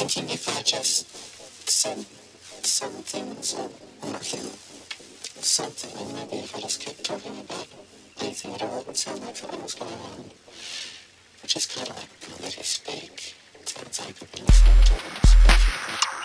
thinking if I just said something some things something, and maybe if I just kept talking about anything at all, it would sound like something was going on. But just kind of like you speak. It sounds like to speaking.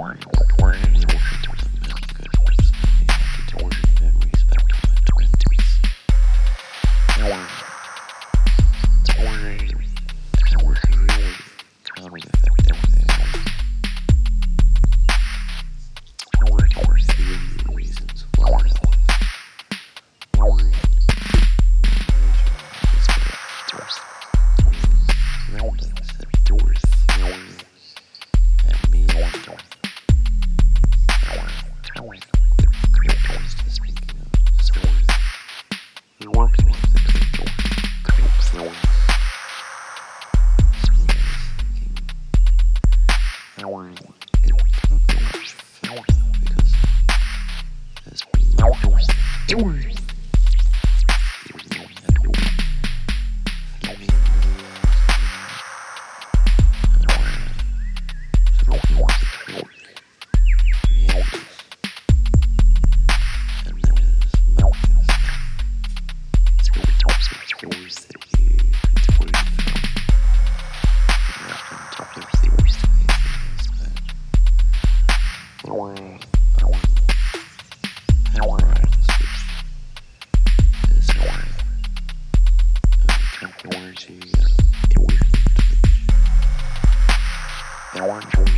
one. Because there's Jordan,